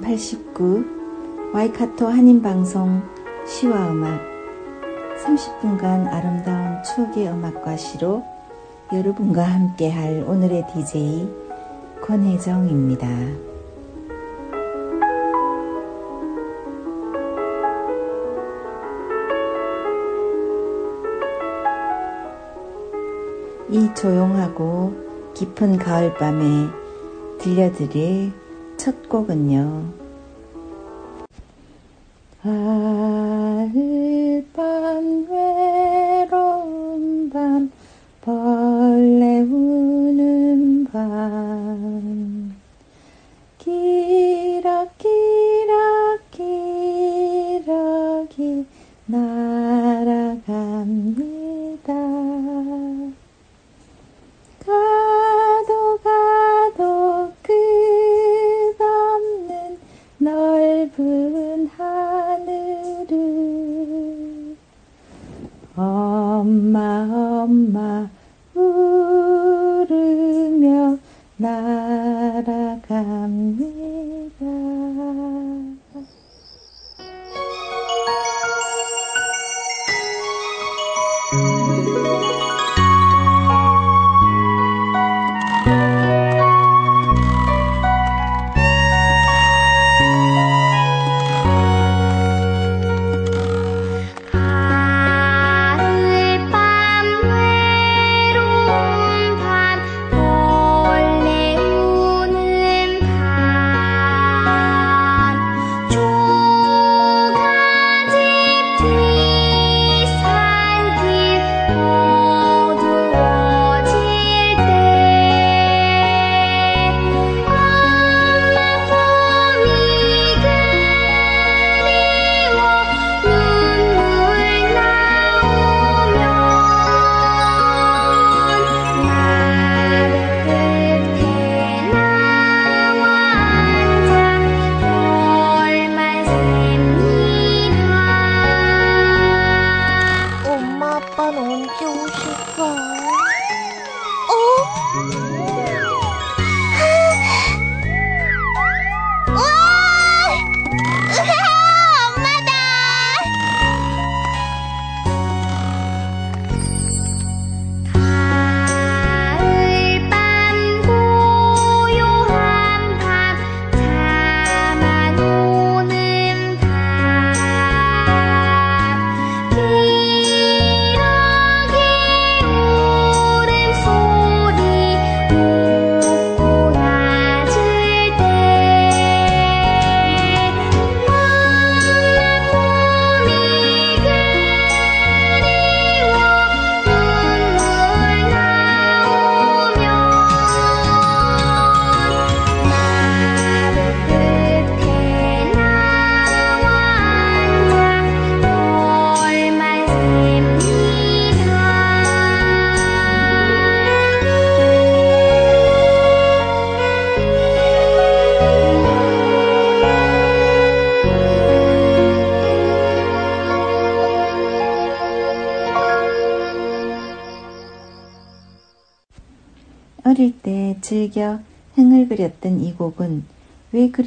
89 와이카토 한인방송 시와 음악 30분간 아름다운 추억의 음악과 시로 여러분과 함께할 오늘의 DJ 권혜정입니다. 이 조용하고 깊은 가을밤에 들려드릴 첫 곡은요. 날아갑니다.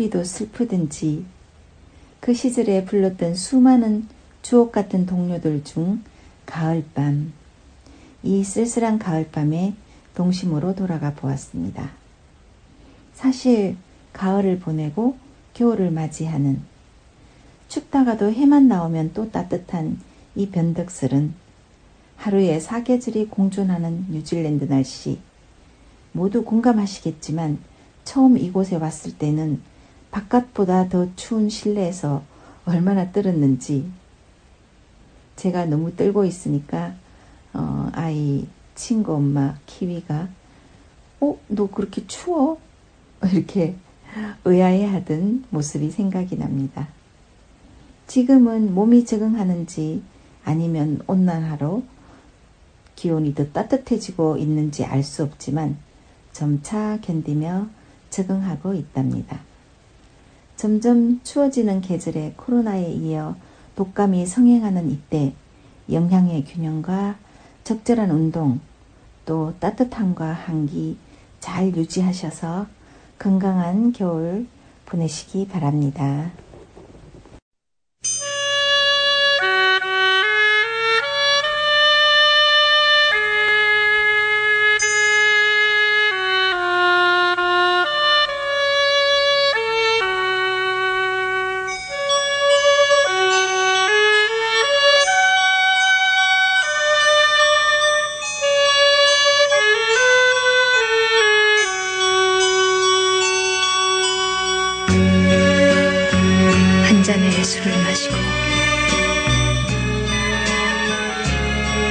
왜 그리도 슬프든지 그 시절에 불렀던 수많은 주옥 같은 동료들 중 가을밤, 이 쓸쓸한 가을밤에 동심으로 돌아가 보았습니다. 사실 가을을 보내고 겨울을 맞이하는 춥다가도 해만 나오면 또 따뜻한 이 변덕슬은 하루에 사계절이 공존하는 뉴질랜드 날씨 모두 공감하시겠지만 처음 이곳에 왔을 때는 바깥보다 더 추운 실내에서 얼마나 떨었는지 제가 너무 떨고 있으니까 어, 아 아이 친구 엄마 키위가 어, 너 그렇게 추워? 이렇게 의아해하던 모습이 생각이 납니다. 지금은 몸이 적응하는지 아니면 온난화로 기온이 더 따뜻해지고 있는지 알 수 없지만 점차 견디며 적응하고 있답니다. 점점 추워지는 계절에 코로나에 이어 독감이 성행하는 이때 영양의 균형과 적절한 운동 또 따뜻함과 한기 잘 유지하셔서 건강한 겨울 보내시기 바랍니다.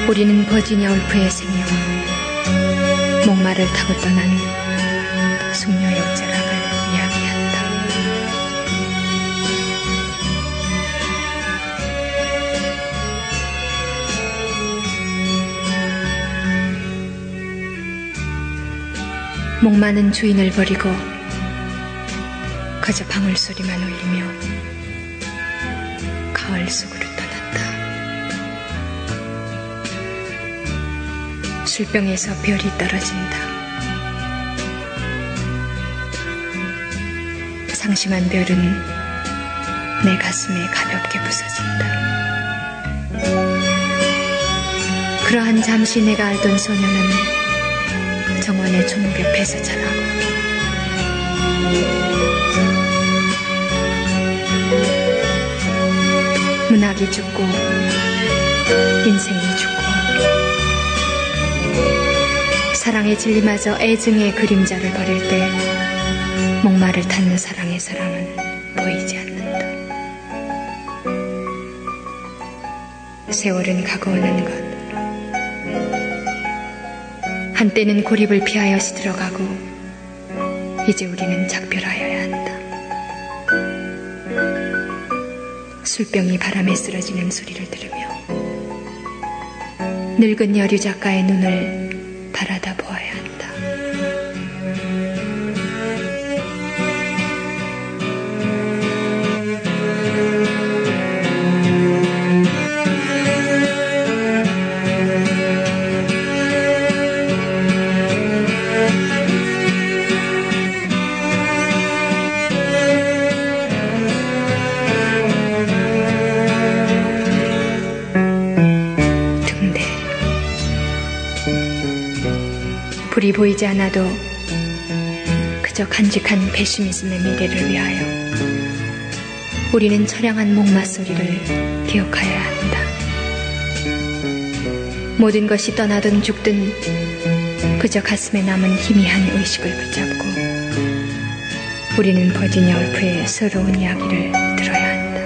우리는 버지니아 울프의 생애와 목마를 타고 떠나는 숙녀의 어쩌락을 이야기한다. 목마는 주인을 버리고 그저 방울 소리만 울리며 가을 속으로 술병에서 별이 떨어진다. 상심한 별은 내 가슴에 가볍게 부서진다. 그러한 잠시 내가 알던 소녀는 정원의 종목 옆에서 자라고 문학이 죽고 인생이 죽고 사랑의 진리마저 애증의 그림자를 버릴 때 목마를 탔는 사랑의 사랑은 보이지 않는다. 세월은 가고 오는 것. 한때는 고립을 피하여 시들어가고 이제 우리는 작별하여야 한다. 술병이 바람에 쓰러지는 소리를 들으며 늙은 여류 작가의 눈을 바라다 보아야 한다. 보이지 않아도 그저 간직한 배시미즘의 미래를 위하여 우리는 처량한 목마 소리를 기억하여야 한다. 모든 것이 떠나든 죽든 그저 가슴에 남은 희미한 의식을 붙잡고 우리는 버지니아 울프의 새로운 이야기를 들어야 한다.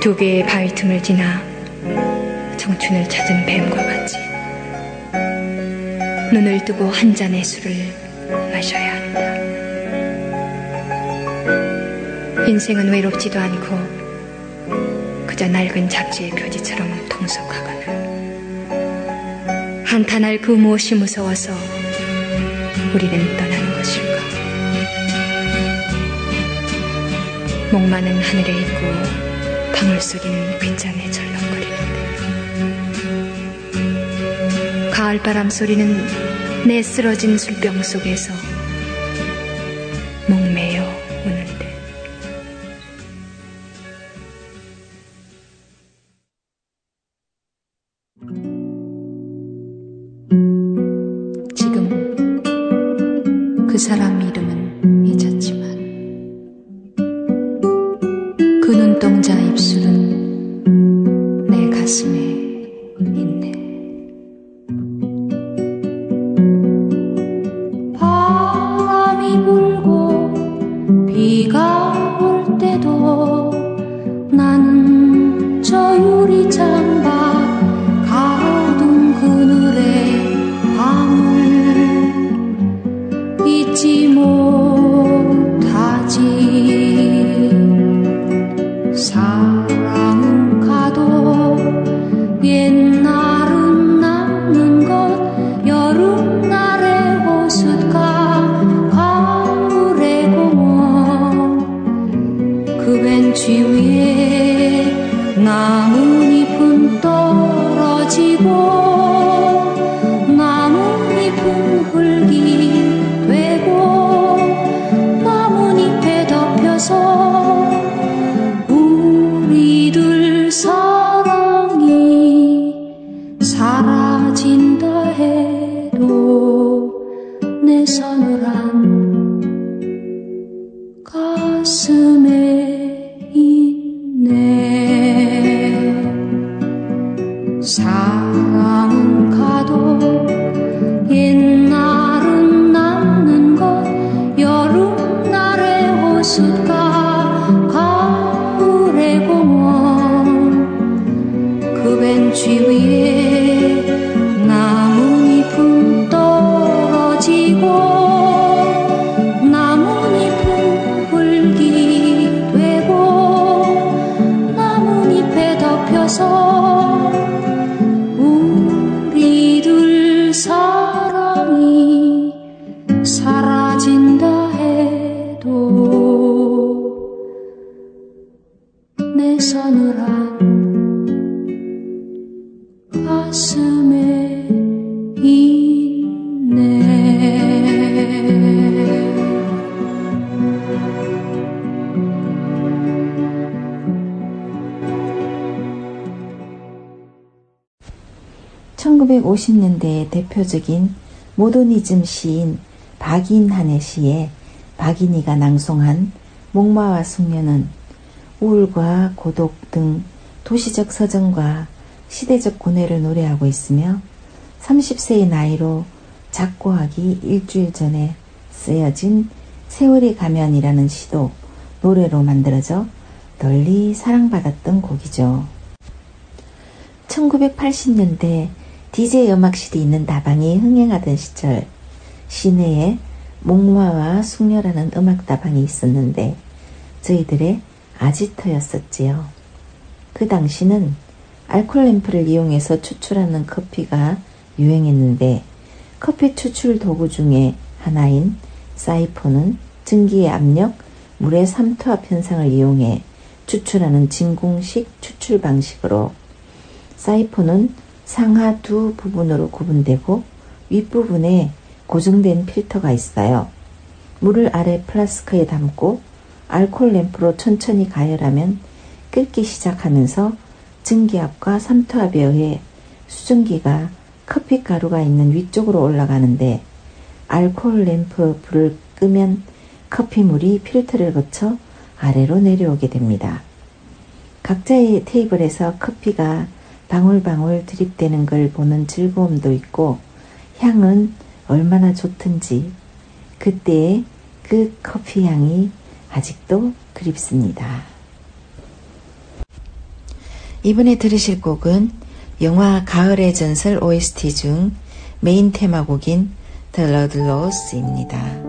두 개의 바위 틈을 지나 청춘을 찾은 뱀과 같이 눈을 뜨고 한 잔의 술을 마셔야 한다. 인생은 외롭지도 않고 그저 낡은 잡지의 표지처럼 통속하거나 한탄할 그 무엇이 무서워서 우리는 떠나는 것일까? 목마는 하늘에 있고 방울소리는 귓장에 절렁 가을바람 소리는 내 쓰러진 술병 속에서 목매여 우는데 지금 그 사람 이름은 잊었지만 그 눈동자 입술은 내 가슴에 1950년대의 대표적인 모더니즘 시인 박인한의 시에 박인이가 낭송한 목마와 숙녀는 우울과 고독 등 도시적 서정과 시대적 고뇌를 노래하고 있으며 30세의 나이로 작고하기 일주일 전에 쓰여진 세월이 가면이라는 시도 노래로 만들어져 널리 사랑받았던 곡이죠. 1980년대 DJ 음악실이 있는 다방이 흥행하던 시절 시내에 목마와 숙녀라는 음악 다방이 있었는데 저희들의 아지터였었지요. 그 당시는 알콜 램프를 이용해서 추출하는 커피가 유행했는데 커피 추출 도구 중에 하나인 사이폰은 증기의 압력, 물의 삼투압 현상을 이용해 추출하는 진공식 추출 방식으로 사이폰은 상하 두 부분으로 구분되고 윗부분에 고정된 필터가 있어요. 물을 아래 플라스크에 담고 알콜 램프로 천천히 가열하면 끓기 시작하면서 증기압과 삼투압에 의해 수증기가 커피 가루가 있는 위쪽으로 올라가는데 알코올 램프 불을 끄면 커피물이 필터를 거쳐 아래로 내려오게 됩니다. 각자의 테이블에서 커피가 방울방울 드립되는 걸 보는 즐거움도 있고 향은 얼마나 좋든지 그때의 그 커피 향이 아직도 그립습니다. 이번에 들으실 곡은 영화 가을의 전설 OST 중 메인 테마곡인 The Lord Lost입니다.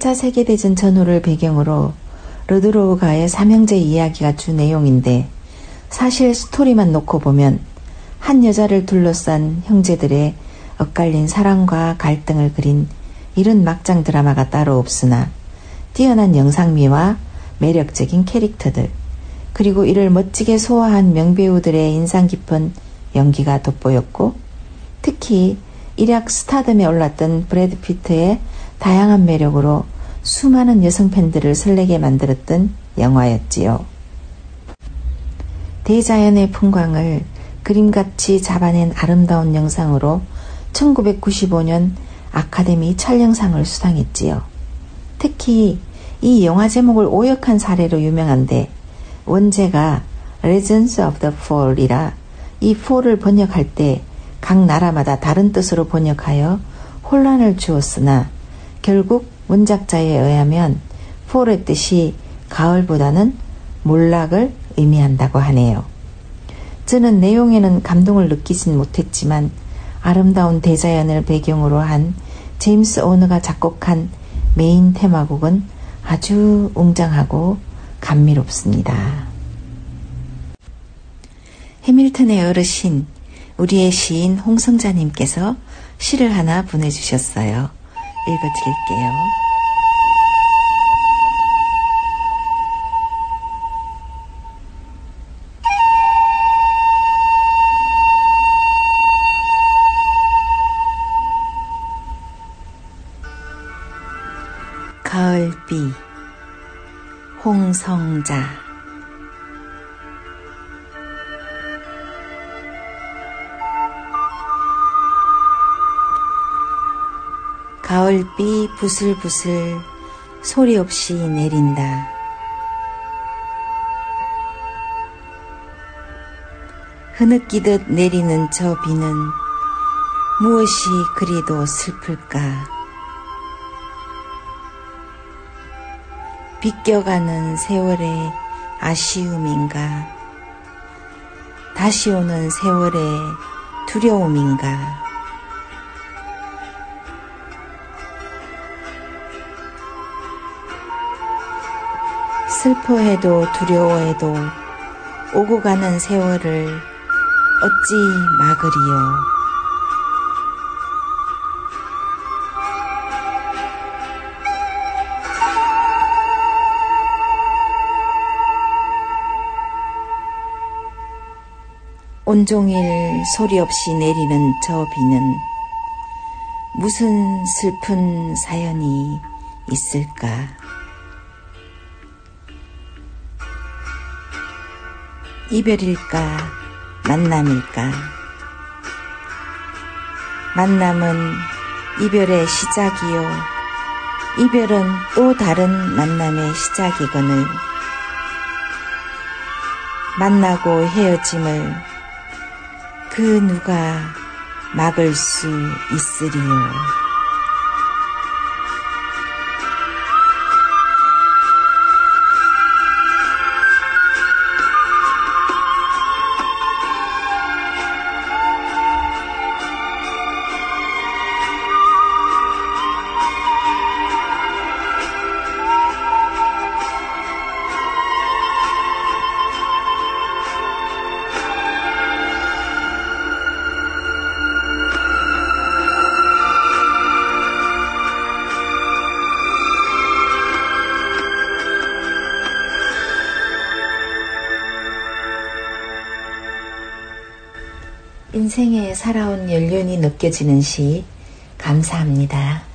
1차 세계대전 전후를 배경으로 르드로우가의 삼형제 이야기가 주 내용인데 사실 스토리만 놓고 보면 한 여자를 둘러싼 형제들의 엇갈린 사랑과 갈등을 그린 이런 막장 드라마가 따로 없으나 뛰어난 영상미와 매력적인 캐릭터들 그리고 이를 멋지게 소화한 명배우들의 인상 깊은 연기가 돋보였고 특히 일약 스타덤에 올랐던 브래드 피트의 다양한 매력으로 수많은 여성 팬들을 설레게 만들었던 영화였지요. 대자연의 풍광을 그림같이 잡아낸 아름다운 영상으로 1995년 아카데미 촬영상을 수상했지요. 특히 이 영화 제목을 오역한 사례로 유명한데 원제가 Legends of the Fall이라 이 fall을 번역할 때 각 나라마다 다른 뜻으로 번역하여 혼란을 주었으나 결국 원작자에 의하면 fall의 뜻이 가을보다는 몰락을 의미한다고 하네요. 저는 내용에는 감동을 느끼진 못했지만 아름다운 대자연을 배경으로 한 제임스 오너가 작곡한 메인 테마곡은 아주 웅장하고 감미롭습니다. 해밀턴의 어르신, 우리의 시인 홍성자님께서 시를 하나 보내주셨어요. 읽어드릴게요. 가을비 홍성자 가을비 부슬부슬 소리 없이 내린다. 흐느끼듯 내리는 저 비는 무엇이 그리도 슬플까? 비껴가는 세월의 아쉬움인가? 다시 오는 세월의 두려움인가? 슬퍼해도 두려워해도 오고 가는 세월을 어찌 막으리요. 온종일 소리 없이 내리는 저 비는 무슨 슬픈 사연이 있을까? 이별일까? 만남일까? 만남은 이별의 시작이요. 이별은 또 다른 만남의 시작이거늘. 만나고 헤어짐을 그 누가 막을 수 있으리요. 인생에 살아온 연륜이 느껴지는 시 감사합니다.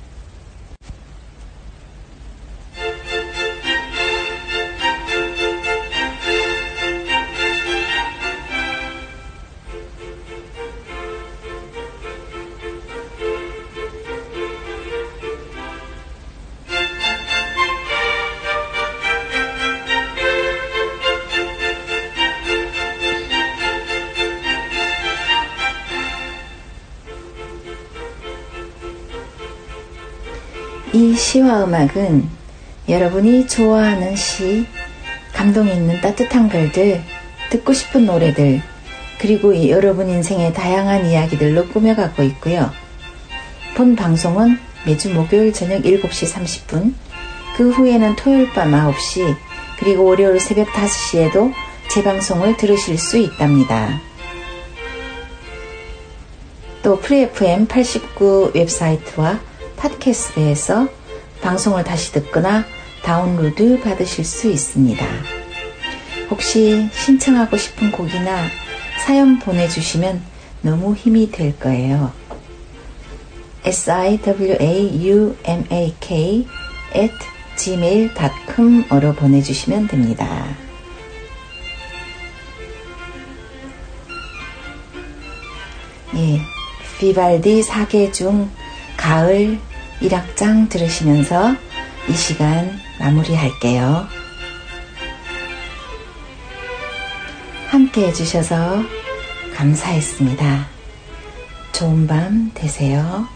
시와 음악은 여러분이 좋아하는 시, 감동 있는 따뜻한 글들, 듣고 싶은 노래들, 그리고 이 여러분 인생의 다양한 이야기들로 꾸며가고 있고요. 본 방송은 매주 목요일 저녁 7시 30분, 그 후에는 토요일 밤 9시, 그리고 월요일 새벽 5시에도 재방송을 들으실 수 있답니다. 또 Free FM 89 웹사이트와 팟캐스트에서 방송을 다시 듣거나 다운로드 받으실 수 있습니다. 혹시 신청하고 싶은 곡이나 사연 보내주시면 너무 힘이 될 거예요. siwaumak at gmail.com으로 보내주시면 됩니다. 예, 비발디 사계 중 가을 1악장 들으시면서 이 시간 마무리할게요. 함께 해주셔서 감사했습니다. 좋은 밤 되세요.